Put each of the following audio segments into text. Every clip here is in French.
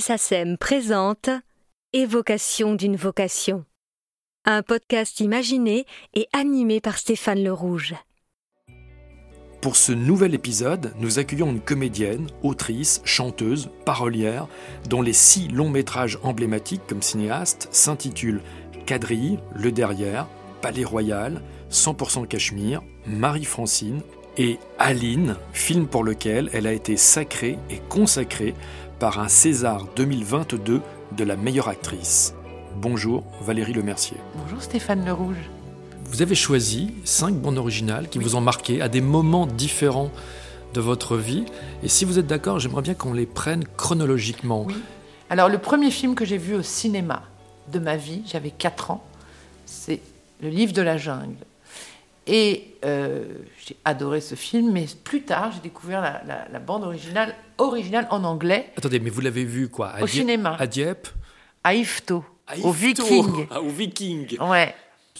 SACEM présente Évocation d'une vocation. Un podcast imaginé et animé par Stéphane Le Rouge. Pour ce nouvel épisode, nous accueillons une comédienne, autrice, chanteuse, parolière, dont les six longs métrages emblématiques comme cinéaste s'intitulent Quadrille, Le Derrière, Palais Royal, 100% Cachemire, Marie-Francine et Aline, film pour lequel elle a été sacrée et consacrée par un César 2022 de la meilleure actrice. Bonjour Valérie Lemercier. Bonjour Stéphane Le Rouge. Vous avez choisi cinq bandes originales qui vous ont marqué à des moments différents de votre vie. Et si vous êtes d'accord, j'aimerais bien qu'on les prenne chronologiquement. Oui. Alors le premier film que j'ai vu au cinéma de ma vie, j'avais 4 ans, c'est Le Livre de la jungle et euh, j'ai adoré ce film, mais plus tard, j'ai découvert la, bande originale, originale en anglais. Attendez, mais vous l'avez vu quoi à Au cinéma. À Dieppe À Ifto. Au Viking. Ah, au Viking. Ouais.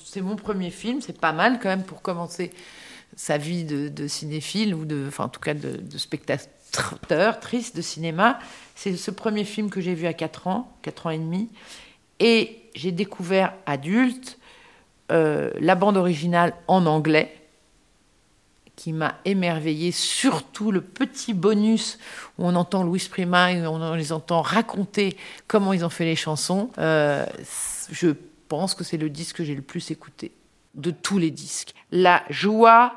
C'est mon premier film, c'est pas mal quand même pour commencer sa vie de, cinéphile, ou de, enfin en tout cas de, de spectateur triste de cinéma. C'est ce premier film que j'ai vu à 4 ans, 4 ans et demi. Et j'ai découvert adulte euh, la bande originale en anglais, qui m'a émerveillé, surtout le petit bonus où on entend Louis Prima et on les entend raconter comment ils ont fait les chansons. Euh, je pense que c'est le disque que j'ai le plus écouté de tous les disques. La joie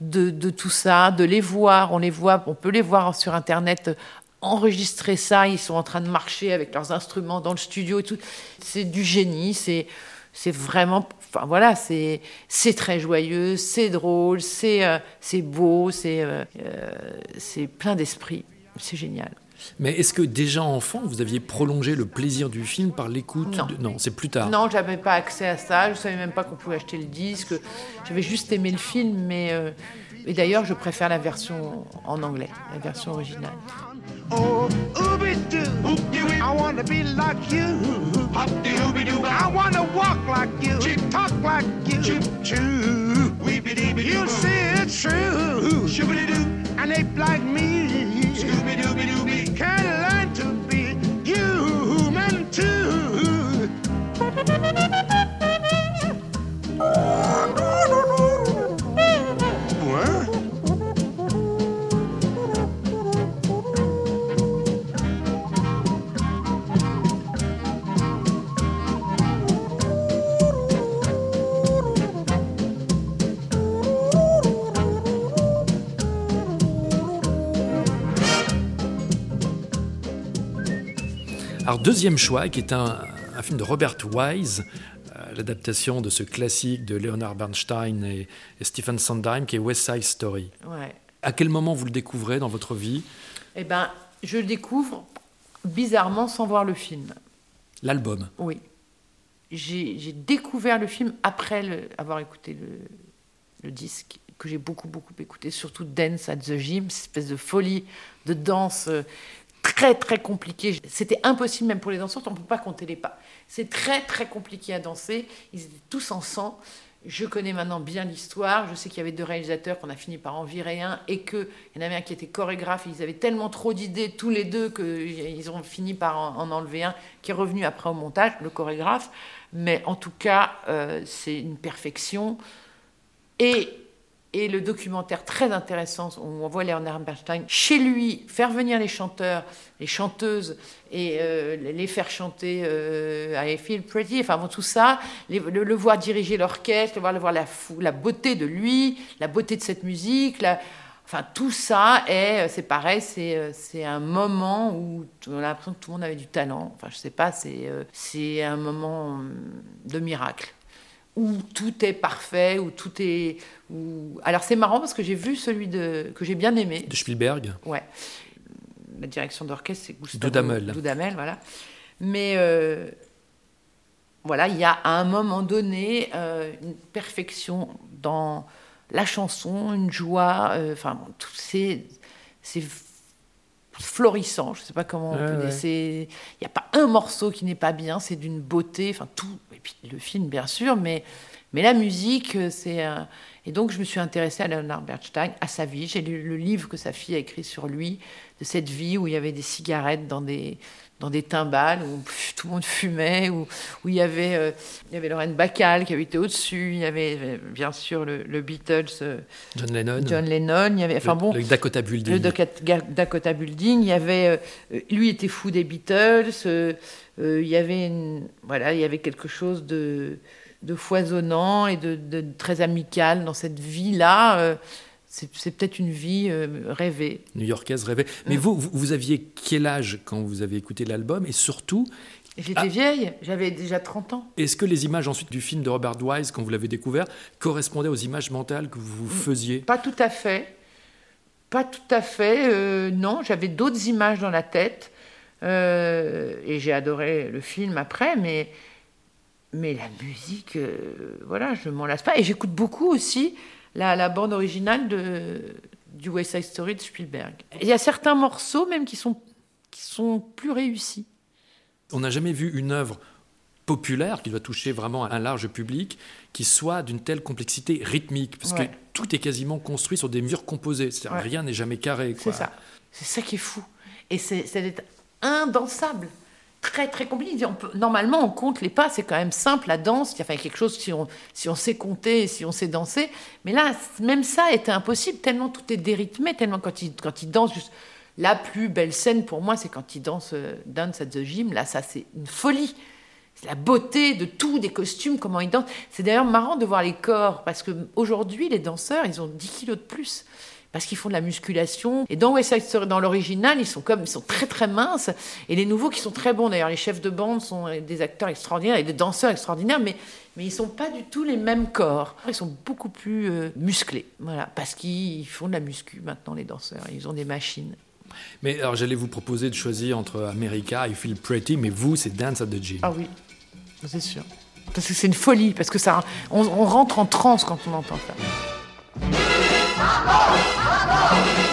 de, de, tout ça, de les voir, on les voit, on peut les voir sur Internet enregistrer ça, ils sont en train de marcher avec leurs instruments dans le studio et tout. C'est du génie, c'est c'est vraiment, enfin voilà, c'est c'est très joyeux, c'est drôle, c'est euh, c'est beau, c'est euh, euh, c'est plein d'esprit, c'est génial. Mais est-ce que déjà enfant, vous aviez prolongé le plaisir du film par l'écoute Non, non c'est plus tard. Non, j'avais pas accès à ça. Je savais même pas qu'on pouvait acheter le disque. J'avais juste aimé le film, mais et d'ailleurs, je préfère la version en anglais, la version originale. Oh, ooby doo, I wanna be like you. Hop de ooby doo, I wanna walk like you, Chip. Talk like you. Chip choo, weeby dee You see it's true, shooby doo, an ape like me. Alors, deuxième choix, qui est un, film de Robert Wise, euh, l'adaptation de ce classique de Leonard Bernstein et, Stephen Sondheim, qui est West Side Story. Ouais. À quel moment vous le découvrez dans votre vie? Eh ben, je le découvre bizarrement sans voir le film. L'album? Oui. J'ai découvert le film après avoir écouté le, le disque que j'ai beaucoup beaucoup écouté, surtout Dance at the Gym, cette espèce de folie de danse euh, très très compliqué. C'était impossible même pour les danseurs, on ne peut pas compter les pas. C'est très très compliqué à danser. Ils étaient tous en sang. Je connais maintenant bien l'histoire. Je sais qu'il y avait deux réalisateurs qu'on a fini par en virer un et qu'il y en avait un qui était chorégraphe. Ils avaient tellement trop d'idées tous les deux qu'ils ont fini par en, enlever un qui est revenu après au montage, le chorégraphe. Mais en tout cas, euh, c'est une perfection. Et et le documentaire très intéressant on voit Leonard Bernstein chez lui faire venir les chanteurs, les chanteuses et euh, les faire chanter euh, I Feel Pretty, enfin bon, tout ça, le, voir diriger l'orchestre, le voir, le voir la, la beauté de lui, la beauté de cette musique, enfin tout ça est, c'est pareil, c'est, c'est un moment où on a l'impression que tout le monde avait du talent, enfin je sais pas, c'est, c'est un moment de miracle où tout est parfait, où tout est. Où... Alors c'est marrant parce que j'ai vu celui de que j'ai bien aimé. De Spielberg. Ouais. La direction d'orchestre, c'est Gustavo Dudamel. Dudamel, voilà. Mais euh, voilà, il y a à un moment donné euh, une perfection dans la chanson, une joie. Euh, enfin, c'est c'est florissant. Je ne sais pas comment on peut dire. Il n'y a pas un morceau qui n'est pas bien. C'est d'une beauté. Enfin, tout. Et puis le film, bien sûr, mais, Mais la musique, euh, c'est un... Et donc, je me suis intéressée à Leonard Bernstein, à sa vie. J'ai lu le livre que sa fille a écrit sur lui, de cette vie où il y avait des cigarettes dans des, dans des timbales, où tout le monde fumait, où, où il, y avait, euh, il y avait Lorraine Bacall qui habitait au-dessus, il y avait euh, bien sûr le, le Beatles. euh, John Lennon. John Lennon, il y avait... Enfin le, bon, le Dakota Building. le Dakota, Dakota Building, il y avait, euh, lui était fou des Beatles, il y avait, une- voilà, il y avait quelque chose de, de foisonnant et de, de très amical dans cette vie-là. C'est peut-être une vie euh, rêvée. New-Yorkaise rêvait. Mais vous, vous, vous aviez quel âge quand vous avez écouté l'album? Et surtout, J'étais Ah. vieille, j'avais déjà 30 ans. est-ce que les images ensuite du film de Robert Wise, quand vous l'avez découvert, correspondaient aux images mentales que vous faisiez? Pas tout à fait. Pas tout à fait. euh, non, j'avais d'autres images dans la tête. euh, et j'ai adoré le film après, mais, mais la musique, voilà, je m'en lasse pas. Et j'écoute beaucoup aussi la, la bande originale de, du West Side Story de Spielberg. Il y a certains morceaux même qui sont, qui sont plus réussis. On n'a jamais vu une œuvre populaire qui doit toucher vraiment un large public qui soit d'une telle complexité rythmique parce Ouais. que tout est quasiment construit sur des murs composés c'est-à-dire Ouais. rien n'est jamais carré. C'est ça. C'est ça qui est fou. Et c'est c'est indansable. Très, très compliqué. On normalement, on compte les pas, c'est quand même simple, la danse. Il y a quelque chose, si on, si on sait compter, si on sait danser. Mais là, même ça était impossible, tellement tout est dérythmé, tellement quand il, quand danse, juste, la plus belle scène pour moi, c'est quand il danse euh, at the Gym. Là, ça, c'est une folie. C'est la beauté de tout, des costumes, comment ils dansent. C'est d'ailleurs marrant de voir les corps, parce qu'aujourd'hui, les danseurs, ils ont 10 kilos de plus. Parce qu'ils font de la musculation. Et dans West Side Story, dans l'original, ils sont comme, ils sont très très minces. Et les nouveaux qui sont très bons. D'ailleurs, les chefs de bande sont des acteurs extraordinaires et des danseurs extraordinaires, mais, mais ils sont pas du tout les mêmes corps. Ils sont beaucoup plus euh, musclés. Voilà. Parce qu'ils font de la muscu maintenant, les danseurs. Ils ont des machines. mais alors j'allais vous proposer de choisir entre America et Feel Pretty mais vous c'est Dance at the Gym Ah oui, c'est sûr. Parce que c'est une folie, parce que ça, on, on rentre en transe quand on entend ça. On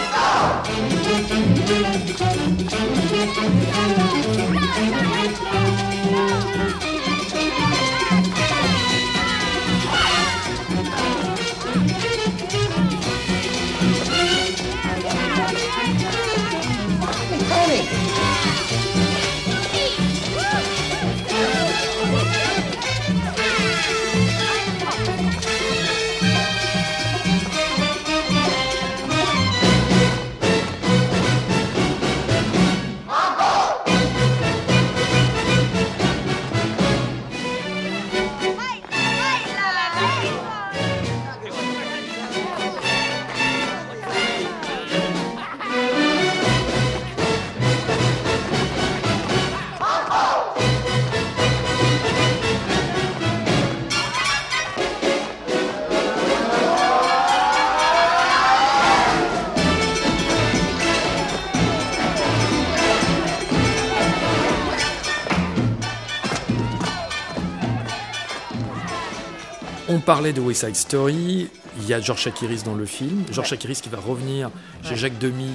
parlait de West Side Story il y a George Chakiris dans le film George Ouais. Chakiris qui va revenir chez. Jacques Demy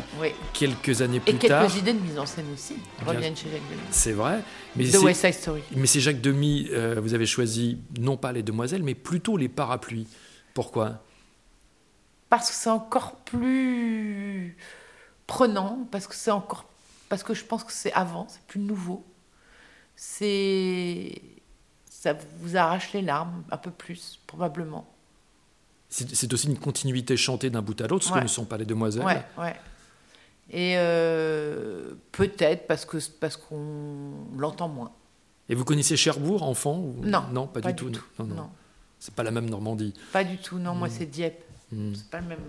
quelques années Et plus quelques tard idées de mise en scène aussi reviennent chez Jacques Demy. c'est vrai mais De West Side Story. mais c'est Jacques Demy euh, vous avez choisi non pas les demoiselles mais plutôt les parapluies pourquoi? Parce que c'est encore plus prenant, parce que c'est encore, parce que je pense que c'est avant, c'est plus nouveau. C'est, ça vous arrache les larmes un peu plus probablement. C'est aussi une continuité chantée d'un bout à l'autre, ce que Ouais. ne sont pas les demoiselles. Ouais, ouais. Et euh, peut-être parce que parce qu'on l'entend moins. Et vous connaissiez Cherbourg, enfant ou- Non, non, pas, pas du, du tout. tout. Non, non. Non, C'est pas la même Normandie. pas du tout. Non, moi c'est Dieppe. Hmm. C'est pas le même.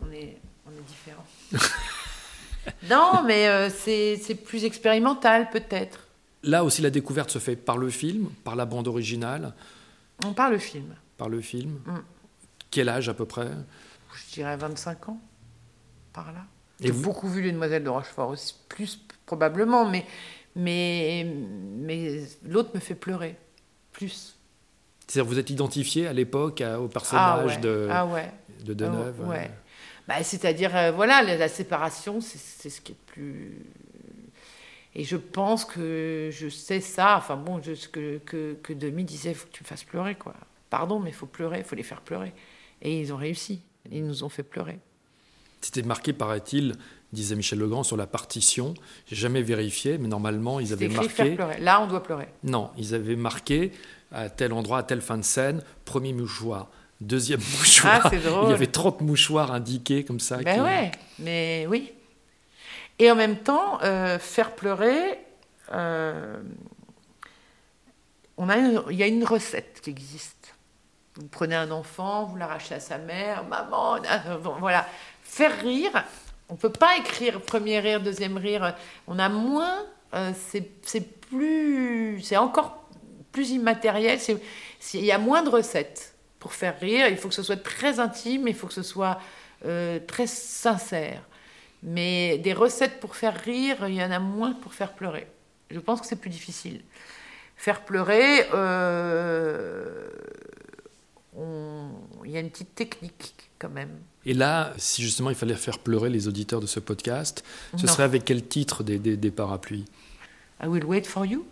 On est, on est différents. non, mais euh, c'est plus expérimental peut-être. Là aussi, la découverte se fait par le film, par la bande originale, On parle le film. par le film. Mm. Quel âge à peu près? Je dirais 25 ans, par là. J'ai vous- beaucoup vu Les Demoiselles de Rochefort aussi, plus probablement, mais, mais, mais l'autre me fait pleurer, plus. C'est-à-dire vous êtes identifié à l'époque au personnage ouais. de, ah ouais. de Deneuve Ah ouais. euh, Bah, C'est-à-dire, euh, voilà, la, la séparation, c'est c'est ce qui est le plus. Et je pense que je sais ça. Enfin bon, je, que, que, que Demi disait, il faut que tu me fasses pleurer, quoi. pardon, mais il faut pleurer, il faut les faire pleurer. Et ils ont réussi. Ils nous ont fait pleurer. C'était marqué, paraît-il, disait Michel Legrand, sur la partition. J'ai jamais vérifié, mais normalement, ils avaient marqué. Faire pleurer. Là, on doit pleurer. Non, ils avaient marqué à tel endroit, à telle fin de scène, premier mouchoir, deuxième mouchoir. Ah, c'est drôle. Il y avait 30 mouchoirs indiqués comme ça. Ben ouais, mais oui. Et en même temps, euh, faire pleurer, euh, il y a une recette qui existe. Vous prenez un enfant, vous l'arrachez à sa mère, maman, euh, voilà. Faire rire, on ne peut pas écrire premier rire, deuxième rire. On a moins, c'est plus, c'est encore plus immatériel. Il y a moins de recettes pour faire rire. Il faut que ce soit très intime, il faut que ce soit très sincère. Mais des recettes pour faire rire, il y en a moins pour faire pleurer. Je pense que c'est plus difficile. Faire pleurer, euh, il y a une petite technique quand même. Et là, si justement il fallait faire pleurer les auditeurs de ce podcast, ce serait avec quel titre des, des, des parapluies? I will wait for you.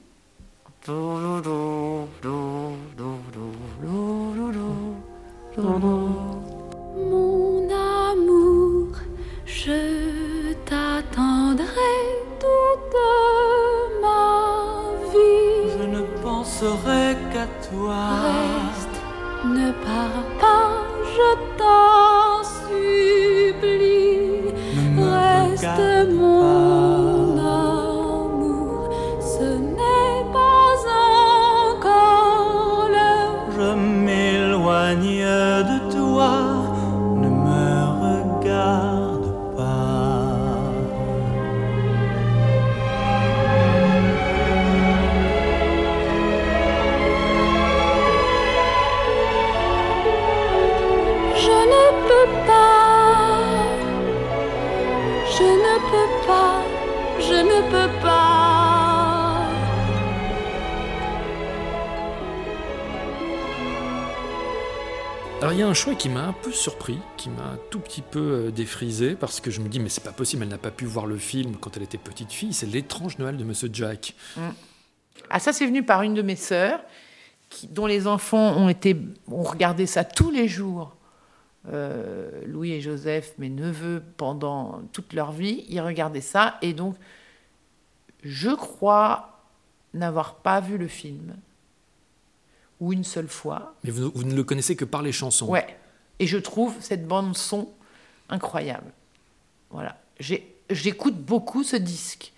Mon amour, je t'attendrai toute ma vie. Je ne penserai qu'à toi. Reste, ne pars pas, je t'en un choix qui m'a un peu surpris, qui m'a un tout petit peu euh, défrisé, parce que je me dis mais c'est pas possible, elle n'a pas pu voir le film quand elle était petite fille, c'est l'étrange Noël de Monsieur Jack. Ah, ça, c'est venu par une de mes sœurs, qui, dont les enfants ont, été, ont regardé ça tous les jours. Euh, Louis et Joseph, mes neveux, pendant toute leur vie, ils regardaient ça. Et donc, je crois n'avoir pas vu le film, ou une seule fois. Mais vous, vous ne le connaissez que par les chansons. Ouais. Et je trouve cette bande son incroyable. Voilà. J'écoute beaucoup ce disque.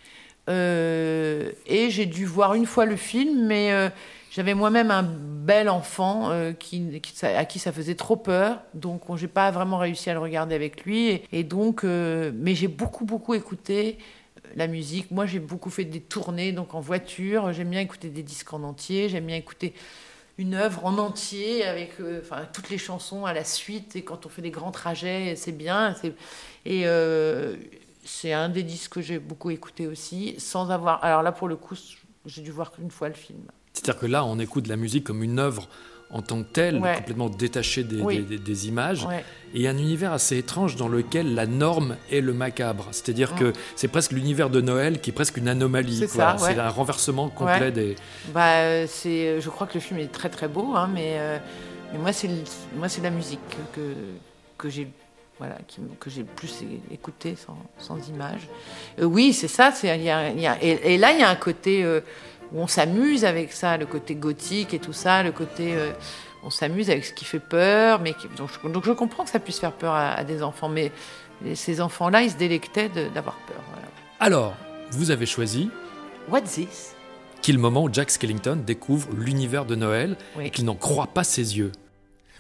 Euh, et j'ai dû voir une fois le film, mais euh, j'avais moi-même un bel enfant euh, qui, à qui ça faisait trop peur, donc on- j'ai pas vraiment réussi à le regarder avec lui. Et, et donc, mais j'ai beaucoup beaucoup écouté la musique. Moi, j'ai beaucoup fait des tournées, donc en voiture. J'aime bien écouter des disques en entier. J'aime bien écouter une œuvre en entier avec euh, enfin, toutes les chansons à la suite et quand on fait des grands trajets c'est bien et euh, c'est un des disques que j'ai beaucoup écouté aussi sans avoir alors là pour le coup j'ai dû voir qu'une fois le film. C'est-à-dire que là, on écoute la musique comme une œuvre en tant que Ouais. complètement détachée des, Oui. des- des- des images, ouais. et un univers assez étrange dans lequel la norme est le macabre. C'est-à-dire Ah. que c'est presque l'univers de Noël qui est presque une anomalie. C'est ouais. C'est un renversement complet des... bah euh, c'est je crois que le film est très très beau hein, mais, euh, mais moi c'est moi c'est la musique que que j'ai voilà qui, que j'ai le plus écouté sans, sans images Euh, oui c'est ça c'est y a, y a- et, et là il y a un côté euh, où on s'amuse avec ça le côté gothique et tout ça le côté euh, on s'amuse avec ce qui fait peur mais qui- donc, je, donc je comprends que ça puisse faire peur à, à des enfants mais ces enfants là ils se délectaient d'avoir peur voilà. Alors, vous avez choisi What's this? qui est le moment où Jack Skellington découvre l'univers de Noël Oui. et qu'il n'en croit pas ses yeux.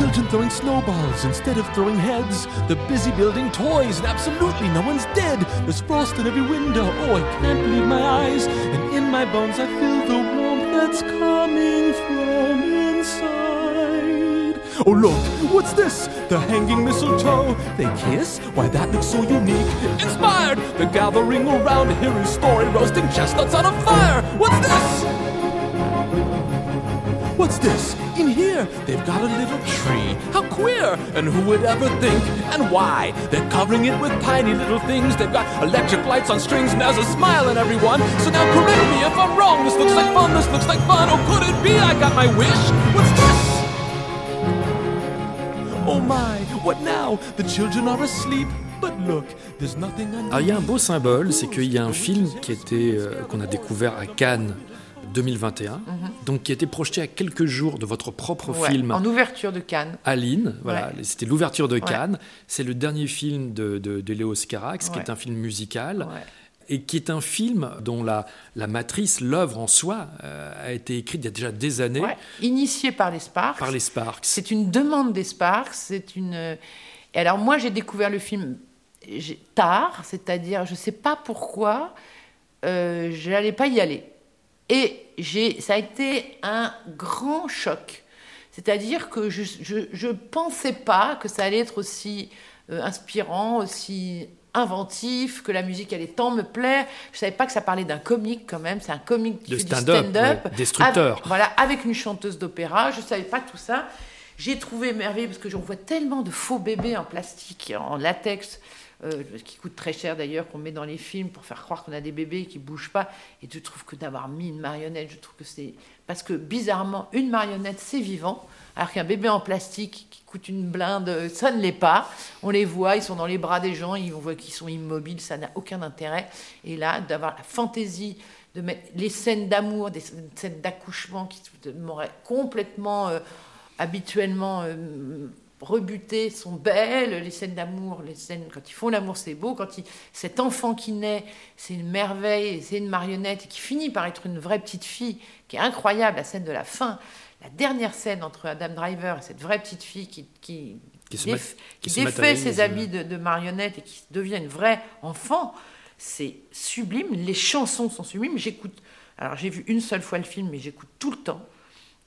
Children throwing snowballs instead of throwing heads. They're busy building toys, and absolutely no one's dead. There's frost in every window. Oh, I can't believe my eyes. And in my bones, I feel the warmth that's coming from inside. Oh, look, what's this? The hanging mistletoe. They kiss? Why, that looks so unique. Inspired! The gathering around his story, roasting chestnuts on a fire. What's this? What's this? In here, they've got a little tree. How queer! And who would ever think? And why? They're covering it with tiny little things. They've got electric lights on strings, and there's a smile in everyone. So now correct me if I'm wrong. This looks like fun, this looks like fun. Oh, could it be I got my wish? What's this? Oh my, what now? The children are asleep. But look, there's nothing unusual. Alors, ah, il y a un beau symbole, c'est qu'il y a un film qui était euh, qu'on a découvert à Cannes 2021, donc qui a été projeté à quelques jours de votre propre Ouais, film En ouverture de Cannes. Aline, voilà, Ouais. c'était l'ouverture de Ouais. Cannes. C'est le dernier film de, de, de Léo Scarax, qui est un film musical, et qui est un film dont la, la matrice, l'œuvre en soi, euh, a été écrite il y a déjà des années Ouais. Initié par les Sparks. par les Sparks. C'est une demande des Sparks. C'est une. Et alors moi, j'ai découvert le film tard, c'est-à-dire, je sais pas pourquoi, euh, je n'allais pas y aller. Et ça a été un grand choc. C'est-à-dire que je, je pensais pas que ça allait être aussi euh, inspirant, aussi inventif, que la musique allait tant me plaire. Je savais pas que ça parlait d'un comique quand même. C'est un comique qui De fait du stand-up, stand-up. ouais, destructeur. Avec- voilà, avec une chanteuse d'opéra. Je savais pas tout ça. J'ai trouvé merveilleux parce que j'en vois tellement de faux bébés en plastique, en latex, euh, qui coûtent très cher d'ailleurs, qu'on met dans les films pour faire croire qu'on a des bébés qui bougent pas. Et je trouve que d'avoir mis une marionnette, je trouve que c'est parce que bizarrement, une marionnette c'est vivant, alors qu'un bébé en plastique qui coûte une blinde, ça ne l'est pas. On les voit, ils sont dans les bras des gens, on voit qu'ils sont immobiles, ça n'a aucun intérêt. Et là, d'avoir la fantaisie de mettre les scènes d'amour, des scènes d'accouchement qui m'auraient complètement euh, habituellement euh, rebutées sont belles, les scènes d'amour, les scènes quand ils font l'amour c'est beau, quand cet enfant qui naît c'est une merveille, c'est une marionnette et qui finit par être une vraie petite fille qui est incroyable, la scène de la fin, la dernière scène entre Adam Driver et cette vraie petite fille qui, qui, Qui se déf- mat- qui qui se défait ses habits de, de marionnette et qui devient une vraie enfant, c'est sublime. Les chansons sont sublimes. J'écoute. Alors j'ai vu une seule fois le film, mais j'écoute tout le temps.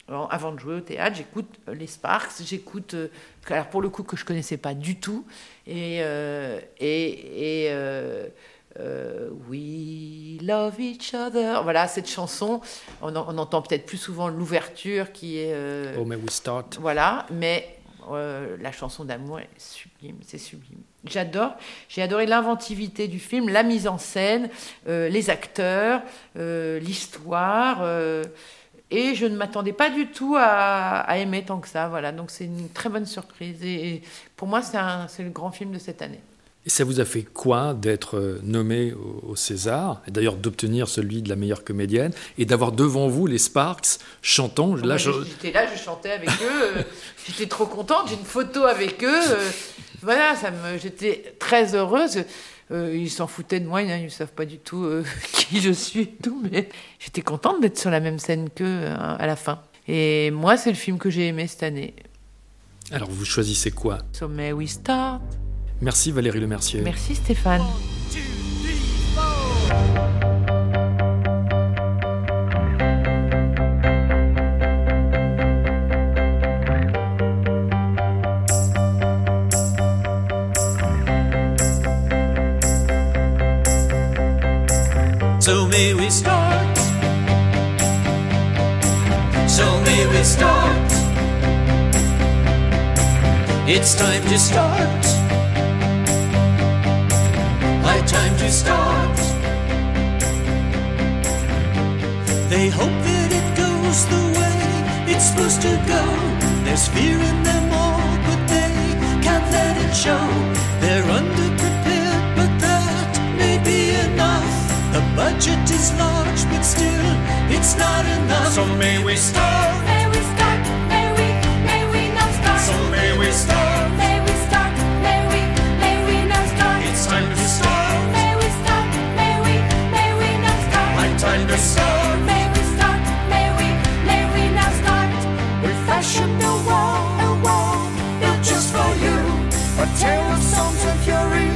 Alors, avant de jouer au théâtre, j'écoute euh, les Sparks, j'écoute. euh, alors pour le coup que je connaissais pas du tout, et euh, et, et euh, euh, We Love Each Other. Voilà cette chanson. On, en- on entend peut-être plus souvent l'ouverture qui est. euh, Oh, may we start voilà, mais euh, la chanson d'amour est sublime, c'est sublime. J'adore, j'ai adoré l'inventivité du film, la mise en scène, euh, les acteurs, euh, l'histoire, euh, et je ne m'attendais pas du tout à, à aimer tant que ça. Voilà, donc c'est une très bonne surprise. Et, et pour moi, c'est le grand film de cette année. Et ça vous a fait quoi d'être euh, nommé au, au César, et d'ailleurs d'obtenir celui de la meilleure comédienne, et d'avoir devant vous les Sparks chantant? Là, je- J'étais là, je chantais avec eux. euh, j'étais trop contente. J'ai une photo avec eux. euh, voilà, ça me, j'étais très heureuse. Euh, ils s'en foutaient de moi, hein, ils ne savent pas du tout euh, qui je suis et tout, mais j'étais contente d'être sur la même scène qu'eux hein, à la fin. Et moi, c'est le film que j'ai aimé cette année. Alors vous choisissez quoi? So may we start. Merci Valérie Lemercier. Merci Stéphane. So may we start. So may we start. It's time to start. High time to start. They hope that it goes the way it's supposed to go. There's fear in them all, but they can't let it show. Budget is large, but still, it's not enough. So may we start. May we start, may we, may we now start. So may we start. May we start, may we, may we now start. It's time to start. May we start, may we, may we now start. High time to start. May we start, may we, may we now start. We fashioned a wall, a wall built just for you. A tale of songs and fury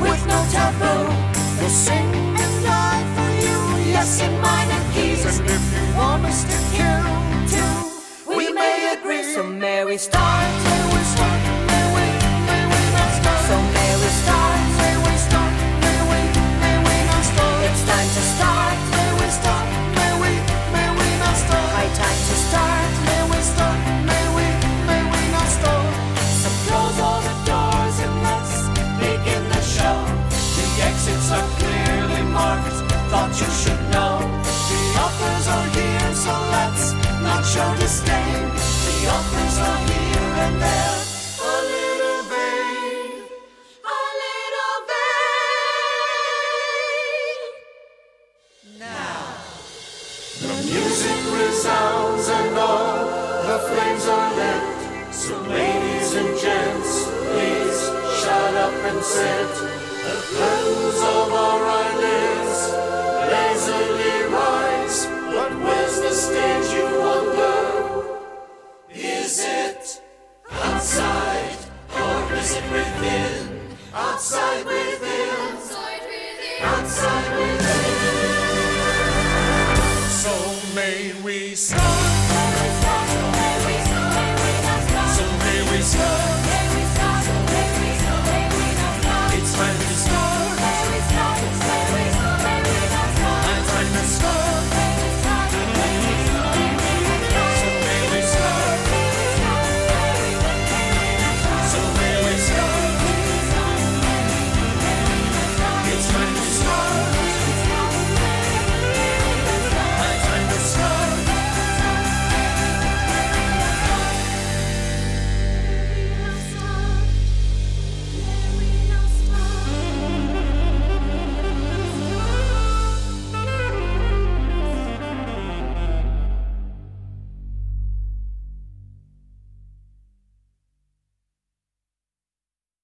with no taboo. We'll sing yes and minor keys. And if you want us to kill too, we may agree. So may we start, may we start, may we, may we not start. So may we start, may we start, may we, may we not start. It's time to start, may we start, may we, may we not start. High time to start, may we start, may we, may we not start. So close all the doors and let's begin the show. The exits are clearly marked thought you should disdain. The offerings are here and there, a little vain, a little vain. Now the music resounds and all the flames are lit. So, ladies and gents, please shut up and sit. The curtains of our eyelids Is it outside or is it within? Outside within. Outside within. So may